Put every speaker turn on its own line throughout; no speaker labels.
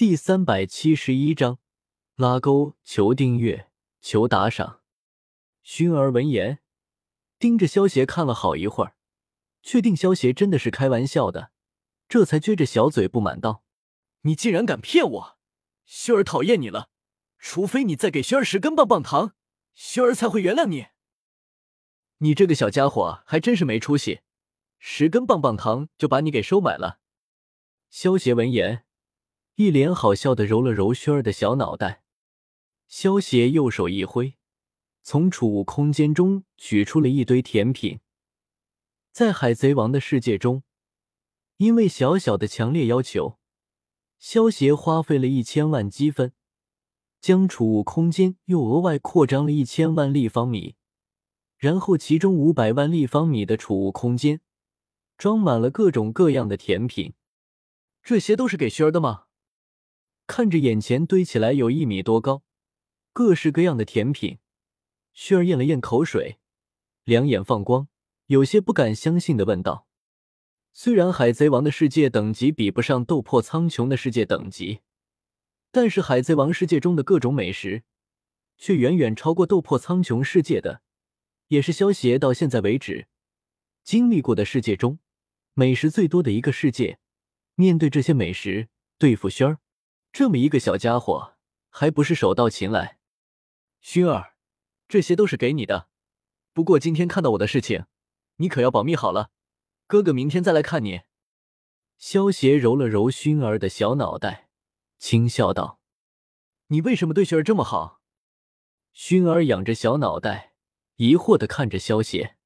第三百七十一章，拉钩，求订阅，求打赏。薰儿闻言，盯着萧邪看了好一会儿，确定萧邪真的是开玩笑的，这才撅着小嘴不满道：“
你竟然敢骗我！薰儿讨厌你了，除非你再给薰儿十根棒棒糖，薰儿才会原谅你。
你这个小家伙还真是没出息，十根棒棒糖就把你给收买了。”萧邪闻言。一脸好笑的揉了揉薰儿的小脑袋，萧邪右手一挥，从储物空间中取出了一堆甜品。在海贼王的世界中，因为小小的强烈要求，萧邪花费了一千万积分，将储物空间又额外扩张了一千万立方米，然后其中五百万立方米的储物空间装满了各种各样的甜品。这些都是给薰儿的吗？看着眼前堆起来有一米多高、各式各样的甜品，薰儿咽了咽口水，两眼放光，有些不敢相信的问道：“虽然海贼王的世界等级比不上斗破苍穹的世界等级，但是海贼王世界中的各种美食却远远超过斗破苍穹世界的，也是萧协到现在为止经历过的世界中美食最多的一个世界。面对这些美食，对付轩儿。”这么一个小家伙，还不是手到擒来？薰儿，这些都是给你的。不过今天看到我的事情，你可要保密好了。哥哥明天再来看你。萧邪揉了揉熏儿的小脑袋，轻笑道：“你为什么对薰儿这么好？”熏儿仰着小脑袋，疑惑的看着萧邪。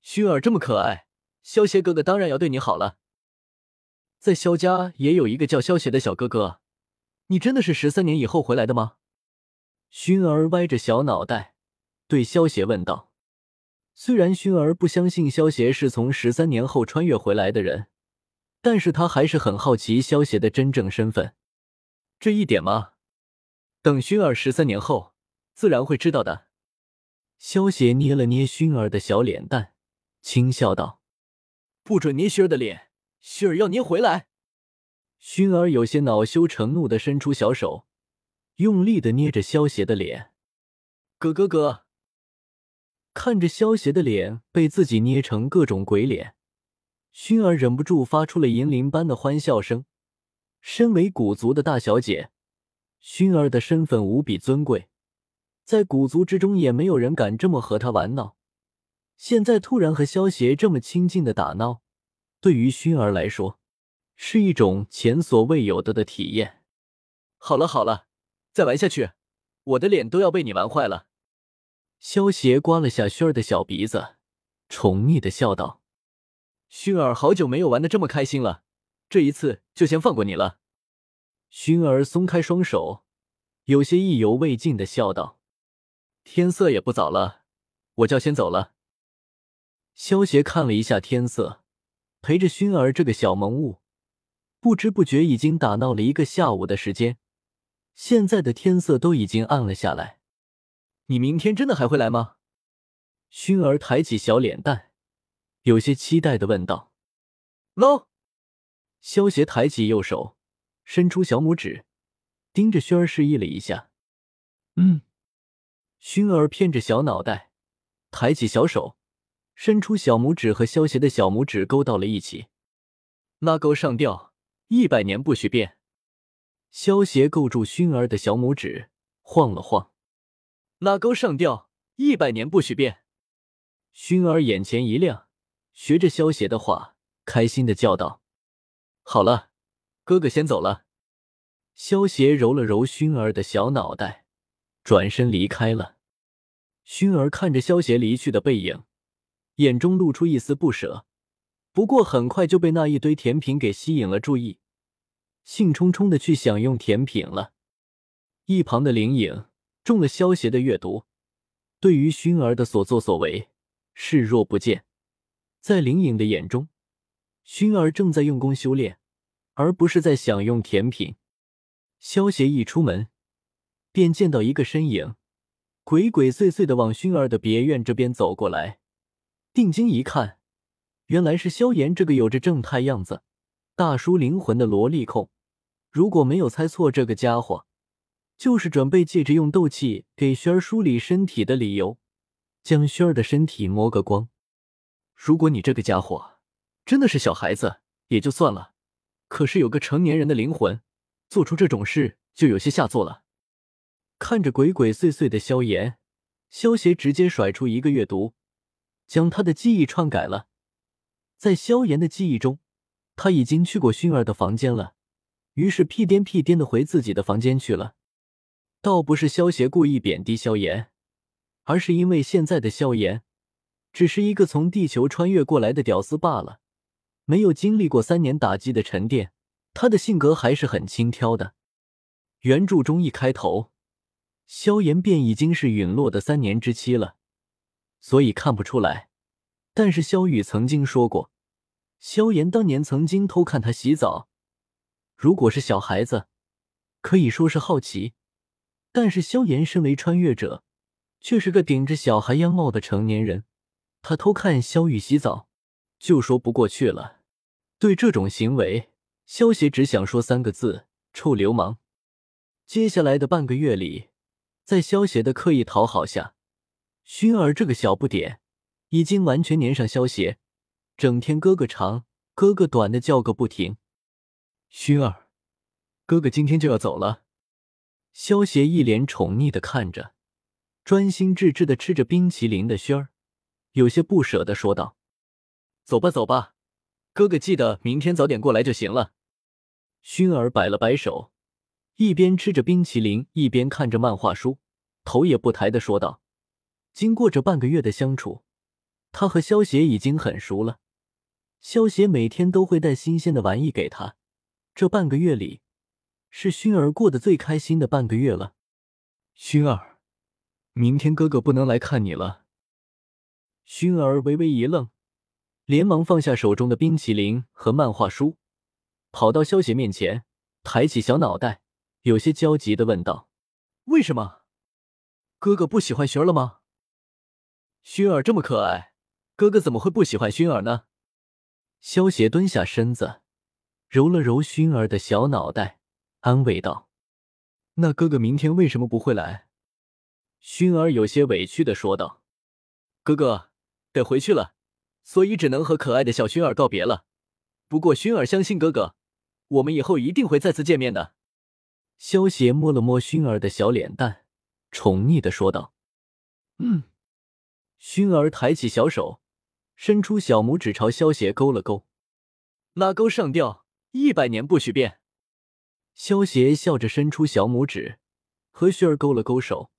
熏儿这么可爱，萧邪哥哥当然要对你好了。在萧家也有一个叫萧邪的小哥哥。你真的是十三年以后回来的吗？薰儿歪着小脑袋对萧邪问道。虽然薰儿不相信萧邪是从十三年后穿越回来的人，但是他还是很好奇萧邪的真正身份。这一点吗？等熏儿十三年后，自然会知道的。萧邪捏了捏熏儿的小脸蛋，轻笑道：“不准捏熏儿的脸，熏儿要捏回来。”薰儿有些恼羞成怒的伸出小手，用力的捏着萧邪的脸。哥哥哥，看着萧邪的脸被自己捏成各种鬼脸，薰儿忍不住发出了银铃般的欢笑声。身为古族的大小姐，薰儿的身份无比尊贵，在古族之中也没有人敢这么和她玩闹。现在突然和萧邪这么亲近的打闹，对于薰儿来说。是一种前所未有的的体验。好了好了，再玩下去，我的脸都要被你玩坏了。萧邪刮了下薰儿的小鼻子，宠溺的笑道：“薰儿好久没有玩的这么开心了，这一次就先放过你了。”薰儿松开双手，有些意犹未尽的笑道：“天色也不早了，我就要先走了。”萧邪看了一下天色，陪着薰儿这个小萌物。不知不觉已经打闹了一个下午的时间，现在的天色都已经暗了下来。你明天真的还会来吗？薰儿抬起小脸蛋，有些期待的问道。
喏，
萧邪抬起右手，伸出小拇指，盯着薰儿示意了一下。嗯。薰儿偏着小脑袋，抬起小手，伸出小拇指和萧邪的小拇指勾到了一起，拉钩上吊。一百年不许变。萧邪勾住熏儿的小拇指，晃了晃，拉钩上吊，一百年不许变。熏儿眼前一亮，学着萧邪的话，开心的叫道：“好了，哥哥先走了。”萧邪揉了揉熏儿的小脑袋，转身离开了。熏儿看着萧邪离去的背影，眼中露出一丝不舍，不过很快就被那一堆甜品给吸引了注意。兴冲冲的去享用甜品了。一旁的灵影中了萧邪的阅读，对于薰儿的所作所为视若不见。在灵影的眼中，薰儿正在用功修炼，而不是在享用甜品。萧邪一出门，便见到一个身影，鬼鬼祟祟的往薰儿的别院这边走过来。定睛一看，原来是萧炎这个有着正太样子。大叔灵魂的萝莉控，如果没有猜错，这个家伙就是准备借着用斗气给轩儿梳理身体的理由，将轩儿的身体摸个光。
如果你这个家伙真的是小孩子，也就算了，可是有个成年人的灵魂，做出这种事就有些下作了。
看着鬼鬼祟祟的萧炎，萧协直接甩出一个阅读，将他的记忆篡改了。在萧炎的记忆中，他已经去过薰儿的房间了，于是屁颠屁颠的回自己的房间去了。倒不是萧协故意贬低萧炎，而是因为现在的萧炎只是一个从地球穿越过来的屌丝罢了，没有经历过三年打击的沉淀，他的性格还是很轻佻的。原著中一开头，萧炎便已经是陨落的三年之期了，所以看不出来。但是萧雨曾经说过。萧炎当年曾经偷看他洗澡，如果是小孩子，可以说是好奇；但是萧炎身为穿越者，却是个顶着小孩样貌的成年人，他偷看萧雨洗澡，就说不过去了。对这种行为，萧邪只想说三个字：臭流氓。接下来的半个月里，在萧邪的刻意讨好下，薰儿这个小不点已经完全粘上萧邪。整天哥哥长哥哥短的叫个不停，
熏儿，哥哥今天就要走了。
萧协一脸宠溺的看着，专心致志的吃着冰淇淋的熏儿，有些不舍的说道：“
走吧，走吧，哥哥记得明天早点过来就行了。”
熏儿摆了摆手，一边吃着冰淇淋，一边看着漫画书，头也不抬的说道：“经过这半个月的相处，他和萧协已经很熟了。”萧协每天都会带新鲜的玩意给他，这半个月里，是薰儿过得最开心的半个月了。
薰儿，明天哥哥不能来看你了。
薰儿微微一愣，连忙放下手中的冰淇淋和漫画书，跑到萧协面前，抬起小脑袋，有些焦急的问道：“
为什么？哥哥不喜欢熏儿了吗？薰儿这么可爱，哥哥怎么会不喜欢薰儿呢？”
萧邪蹲下身子，揉了揉熏儿的小脑袋，安慰道：“
那哥哥明天为什么不会来？”
熏儿有些委屈的说道：“
哥哥得回去了，所以只能和可爱的小熏儿告别了。不过熏儿相信哥哥，我们以后一定会再次见面的。”
萧邪摸了摸熏儿的小脸蛋，宠溺的说道：“
嗯。”
熏儿抬起小手。伸出小拇指朝萧邪勾了勾，
拉钩上吊，一百年不许变。
萧邪笑着伸出小拇指，和旭儿勾了勾手。